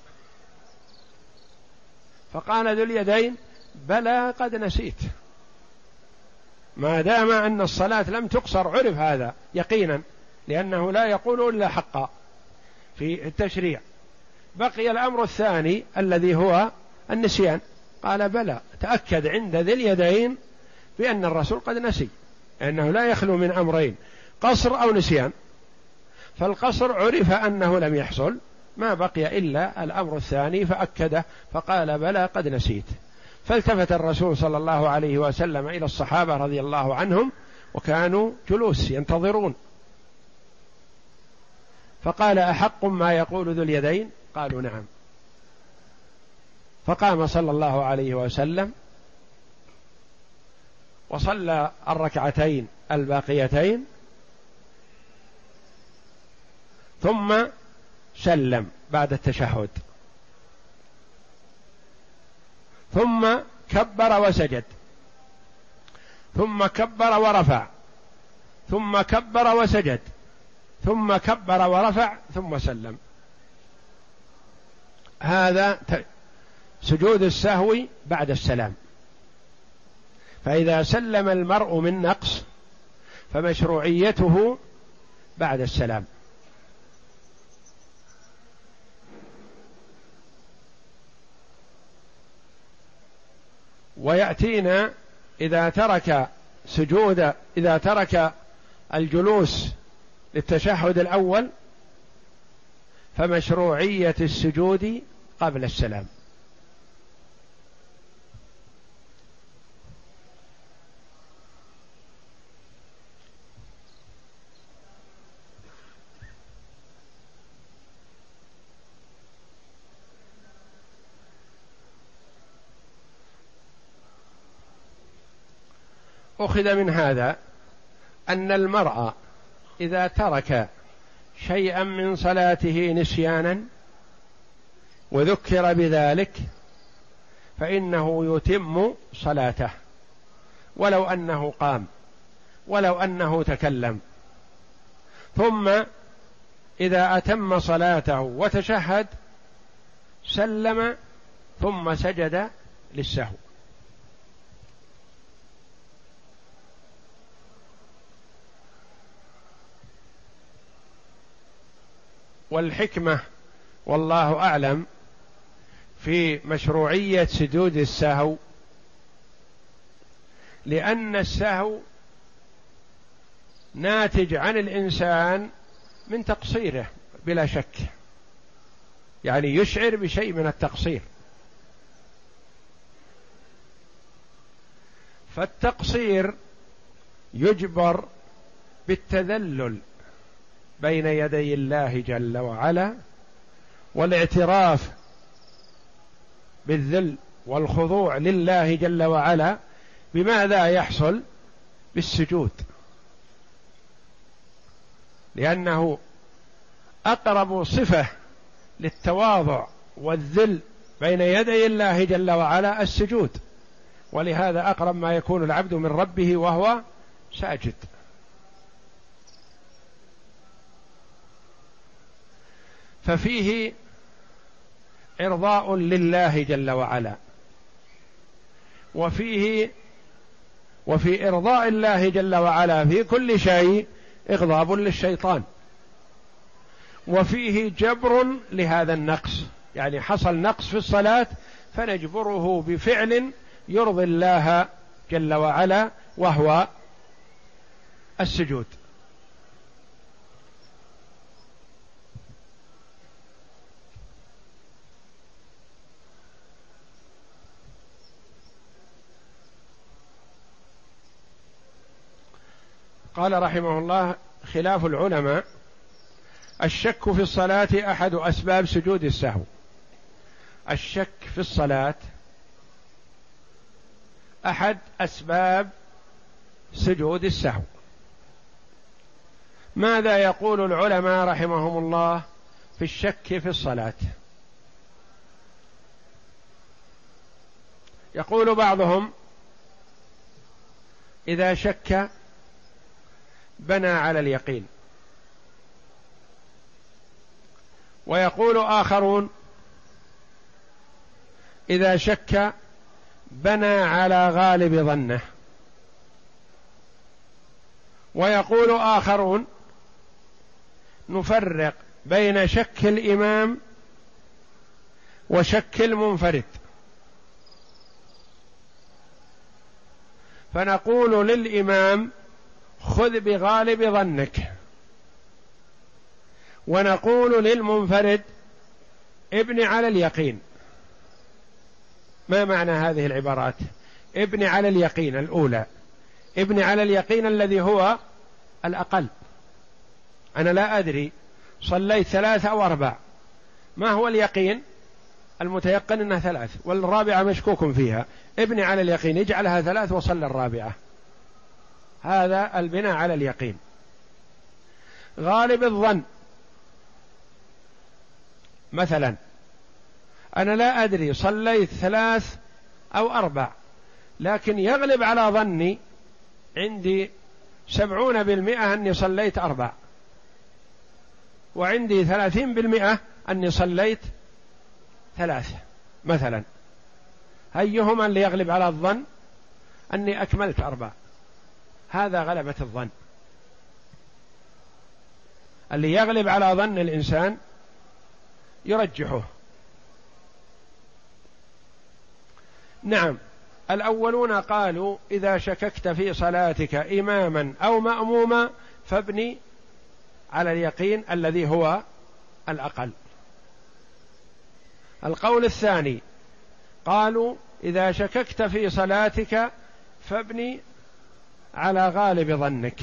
A: فقال ذو اليدين بلى قد نسيت. ما دام أن الصلاة لم تقصر عرف هذا يقينا لأنه لا يقول إلا حقا في التشريع. بقي الأمر الثاني الذي هو النسيان. قال بلى تأكد عند ذي اليدين بأن الرسول قد نسي لأنه لا يخلو من أمرين قصر أو نسيان. فالقصر عرف أنه لم يحصل ما بقي إلا الأمر الثاني فأكده فقال بلى قد نسيت. فالتفت الرسول صلى الله عليه وسلم إلى الصحابة رضي الله عنهم وكانوا جلوس ينتظرون. فقال أحق ما يقول ذو اليدين؟ قالوا نعم. فقام صلى الله عليه وسلم وصلى الركعتين الباقيتين ثم سلم بعد التشهد. ثم كبر وسجد. ثم كبر ورفع. ثم كبر وسجد. ثم كبر ورفع. ثم سلم. هذا سجود السهو بعد السلام. فإذا سلم المرء من نقص فمشروعيته بعد السلام. ويأتينا إذا ترك سجود إذا ترك الجلوس للتشهد الأول فمشروعية السجود قبل السلام. أخذ من هذا أن المرأة إذا ترك شيئا من صلاته نسيانا وذكر بذلك فإنه يتم صلاته ولو أنه قام ولو أنه تكلم. ثم إذا أتم صلاته وتشهد سلم ثم سجد للسهو. والحكمة والله أعلم في مشروعية سجود السهو. لأن السهو ناتج عن الإنسان من تقصيره بلا شك. يعني يشعر بشيء من التقصير. فالتقصير يجبر بالتذلل. بين يدي الله جل وعلا والاعتراف بالذل والخضوع لله جل وعلا بماذا يحصل؟ بالسجود. لأنه أقرب صفة للتواضع والذل بين يدي الله جل وعلا السجود. ولهذا أقرب ما يكون العبد من ربه وهو ساجد. ففيه إرضاء لله جل وعلا. وفيه وفي إرضاء الله جل وعلا في كل شيء إغضاب للشيطان. وفيه جبر لهذا النقص. يعني حصل نقص في الصلاة فنجبره بفعل يرضي الله جل وعلا وهو السجود. قال رحمه الله خلاف العلماء الشك في الصلاة أحد أسباب سجود السهو. الشك في الصلاة أحد أسباب سجود السهو. ماذا يقول العلماء رحمهم الله في الشك في الصلاة؟ يقول بعضهم إذا شك بنى على اليقين. ويقول آخرون إذا شك بنى على غالب ظنه. ويقول آخرون نفرق بين شك الإمام وشك المنفرد. فنقول للإمام خذ بغالب ظنك. ونقول للمنفرد ابن على اليقين. ما معنى هذه العبارات؟ ابن على اليقين الأولى. ابن على اليقين الذي هو الأقل. أنا لا أدري. صليت ثلاثة أو أربع. ما هو اليقين؟ المتيقن أنها ثلاث والرابعة مشكوك فيها. ابن على اليقين اجعلها ثلاث وصل الرابعة. هذا البناء على اليقين. غالب الظن. مثلا أنا لا أدري صليت ثلاث أو أربع لكن يغلب على ظني عندي سبعون بالمئة أني صليت أربع. وعندي ثلاثين بالمئة أني صليت ثلاثة مثلا. أيهما اللي يغلب على الظن؟ أني أكملت أربع. هذا غلبة الظن. اللي يغلب على ظن الإنسان يرجحه. نعم الأولون قالوا إذا شككت في صلاتك إماما أو مأموما فابني على اليقين الذي هو الأقل. القول الثاني قالوا إذا شككت في صلاتك فابني على غالب ظنك.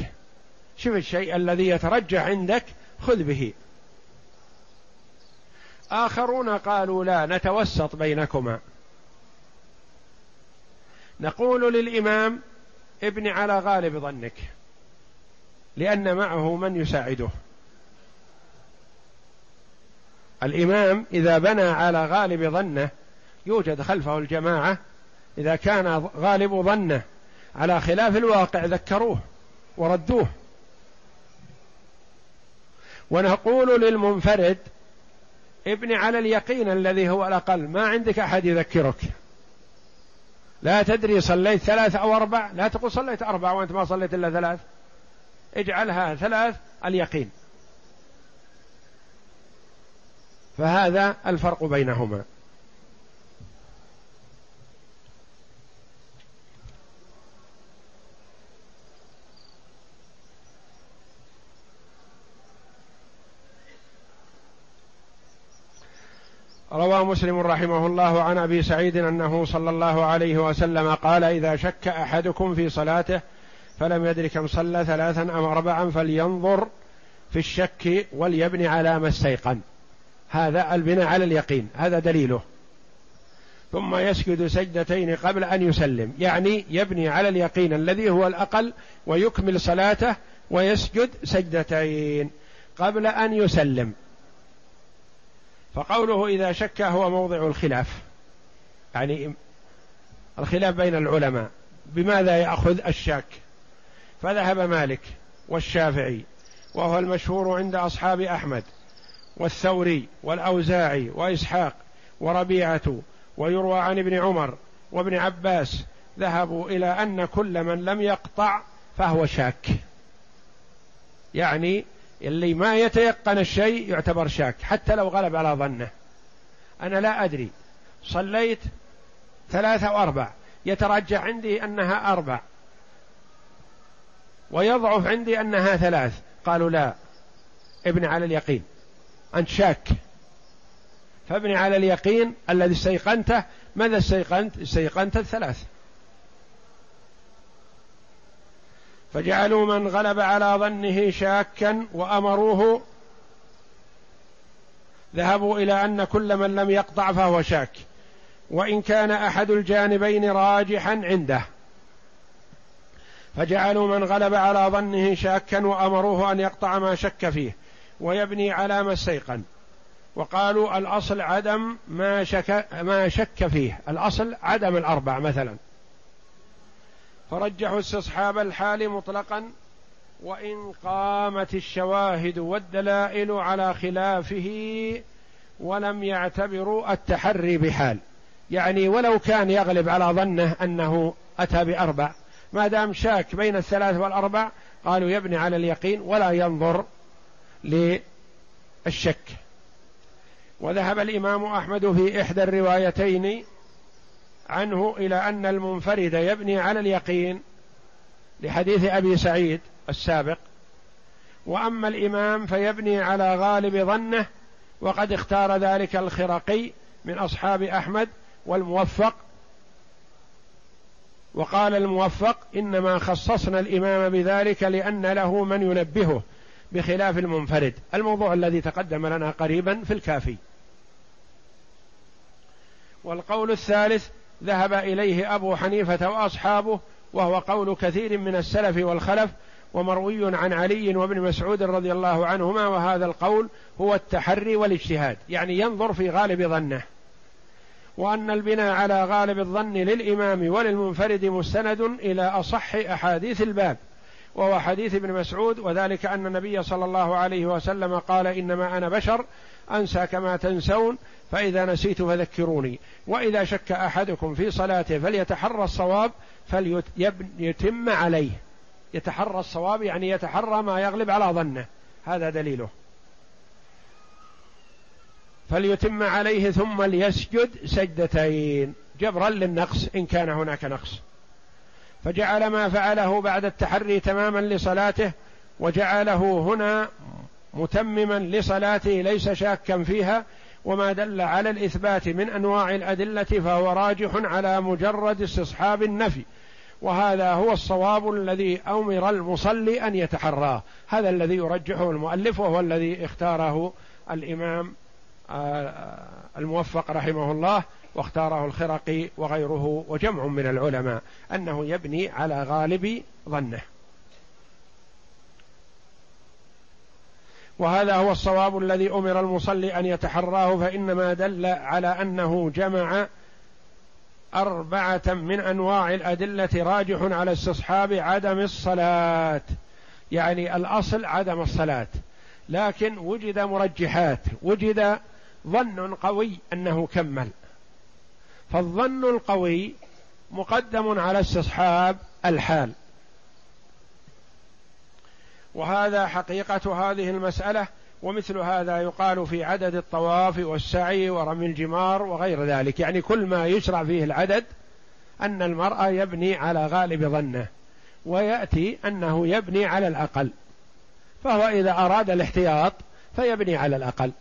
A: شوف الشيء الذي يترجح عندك خذ به. آخرون قالوا لا نتوسط بينكما. نقول للإمام ابن على غالب ظنك لأن معه من يساعده. الإمام إذا بنى على غالب ظنه يوجد خلفه الجماعة إذا كان غالب ظنه على خلاف الواقع ذكروه وردوه. ونقول للمنفرد ابن على اليقين الذي هو الأقل ما عندك أحد يذكرك. لا تدري صليت ثلاث أو أربع لا تقول صليت أربع وأنت ما صليت إلا ثلاث. اجعلها ثلاث اليقين. فهذا الفرق بينهما. روى مسلم رحمه الله عن أبي سعيد أنه صلى الله عليه وسلم قال إذا شك أحدكم في صلاته فلم يدرك كم صلى ثلاثا أم أربعا فلينظر في الشك وليبني على ما استيقن. هذا البناء على اليقين هذا دليله. ثم يسجد سجدتين قبل أن يسلم يعني يبني على اليقين الذي هو الأقل ويكمل صلاته ويسجد سجدتين قبل أن يسلم. فقوله إذا شك هو موضع الخلاف. يعني الخلاف بين العلماء. بماذا يأخذ الشاك؟ فذهب مالك والشافعي وهو المشهور عند أصحاب أحمد والثوري والأوزاعي وإسحاق وربيعة ويروى عن ابن عمر وابن عباس ذهبوا إلى أن كل من لم يقطع فهو شاك. يعني اللي ما يتيقن الشيء يعتبر شاك حتى لو غلب على ظنه. أنا لا أدري. صليت ثلاثة وأربع. يترجح عندي أنها أربع. ويضعف عندي أنها ثلاث. قالوا لا. ابن على اليقين. أنت شاك. فابني على اليقين الذي استيقنته ماذا استيقنت؟ استيقنت الثلاث. فجعلوا من غلب على ظنه شاكا وأمروه ذهبوا إلى أن كل من لم يقطع فهو شاك. وإن كان أحد الجانبين راجحا عنده. فجعلوا من غلب على ظنه شاكا وأمروه أن يقطع ما شك فيه ويبني على ما استيقن وقالوا الأصل عدم ما شك ما شك فيه. الأصل عدم الأربع مثلا. فرجحوا استصحاب الحال مطلقا وإن قامت الشواهد والدلائل على خلافه ولم يعتبروا التحري بحال. يعني ولو كان يغلب على ظنه أنه أتى بأربع ما دام شاك بين الثلاث والأربع قالوا يبني على اليقين ولا ينظر للشك. وذهب الإمام أحمد في إحدى الروايتين عنه إلى أن المنفرد يبني على اليقين لحديث أبي سعيد السابق. وأما الإمام فيبني على غالب ظنه وقد اختار ذلك الخرقي من أصحاب أحمد والموفق. وقال الموفق إنما خصصنا الإمام بذلك لأن له من ينبهه بخلاف المنفرد. الموضوع الذي تقدم لنا قريبا في الكافي. والقول الثالث ذهب إليه أبو حنيفة وأصحابه وهو قول كثير من السلف والخلف ومروي عن علي وابن مسعود رضي الله عنهما وهذا القول هو التحري والاجتهاد يعني ينظر في غالب ظنه. وأن البناء على غالب الظن للإمام وللمنفرد مستند إلى أصح أحاديث الباب وهو حديث ابن مسعود وذلك أن النبي صلى الله عليه وسلم قال إنما أنا بشر أنسى كما تنسون فإذا نسيت فذكروني. وإذا شك أحدكم في صلاته فليتحرى الصواب فليتم عليه. يتحرى الصواب يعني يتحرى ما يغلب على ظنه. هذا دليله. فليتم عليه ثم ليسجد سجدتين. جبرا للنقص إن كان هناك نقص. فجعل ما فعله بعد التحري تماما لصلاته وجعله هنا متمما لصلاته ليس شاكا فيها وما دل على الإثبات من أنواع الأدلة فهو راجح على مجرد استصحاب النفي. وهذا هو الصواب الذي أمر المصلي أن يتحراه. هذا الذي يرجحه المؤلف وهو الذي اختاره الإمام آه، الموفق رحمه الله واختاره الخرقي وغيره وجمع من العلماء أنه يبني على غالب ظنه. وهذا هو الصواب الذي أمر المصلي أن يتحراه فإنما دل على أنه جمع أربعة من أنواع الأدلة راجح على استصحاب عدم الصلاة. يعني الأصل عدم الصلاة. لكن وجد مرجحات وجد ظن قوي أنه كمل. فالظن القوي مقدم على استصحاب الحال. وهذا حقيقة هذه المسألة ومثل هذا يقال في عدد الطواف والسعي ورمي الجمار وغير ذلك. يعني كل ما يشرع فيه العدد أن المرأة يبني على غالب ظنه ويأتي أنه يبني على الأقل. فهو إذا أراد الاحتياط فيبني على الأقل.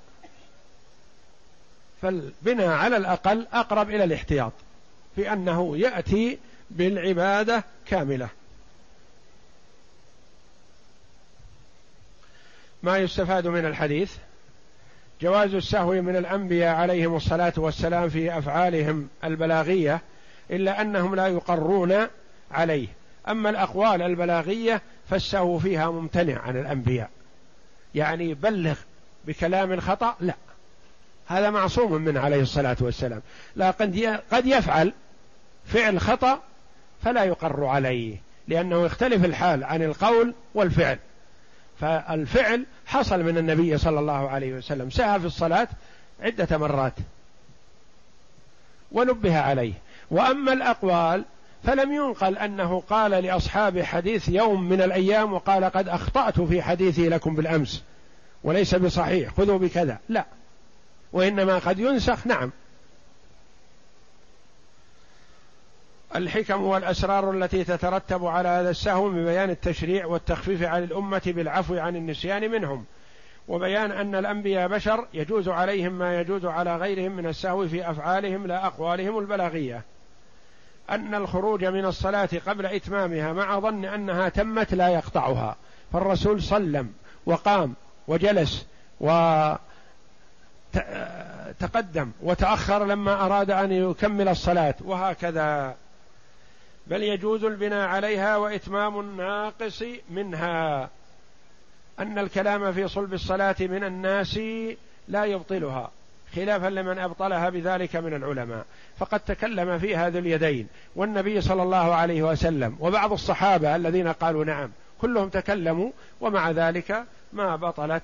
A: فالبناء على الأقل أقرب إلى الاحتياط في أنه يأتي بالعبادة كاملة. ما يستفاد من الحديث؟ جواز السهو من الأنبياء عليهم الصلاة والسلام في أفعالهم البلاغية إلا أنهم لا يقرون عليه. أما الأقوال البلاغية فالسهو فيها ممتنع عن الأنبياء. يعني بلغ بكلام خطا لا. هذا معصوم منه عليه الصلاة والسلام. لكن قد يفعل فعل خطأ فلا يقر عليه لأنه يختلف الحال عن القول والفعل. فالفعل حصل من النبي صلى الله عليه وسلم. سعى في الصلاة عدة مرات. ونبه عليه. وأما الأقوال فلم ينقل أنه قال لأصحاب حديث يوم من الأيام وقال قد أخطأت في حديثي لكم بالأمس. وليس بصحيح. خذوا بكذا. لا. وإنما قد ينسخ. نعم. الحكم والأسرار التي تترتب على هذا السهو ببيان التشريع والتخفيف عن الأمة بالعفو عن النسيان منهم وبيان أن الأنبياء بشر يجوز عليهم ما يجوز على غيرهم من السهو في أفعالهم لا اقوالهم البلاغية. أن الخروج من الصلاة قبل إتمامها مع ظن أنها تمت لا يقطعها. فالرسول صلم وقام وجلس و تقدم وتأخر لما أراد أن يكمل الصلاة وهكذا بل يجوز البناء عليها وإتمام الناقص منها. أن الكلام في صلب الصلاة من الناس لا يبطلها خلافا لمن أبطلها بذلك من العلماء. فقد تكلم في هذه اليدين والنبي صلى الله عليه وسلم وبعض الصحابة الذين قالوا نعم كلهم تكلموا ومع ذلك ما بطلت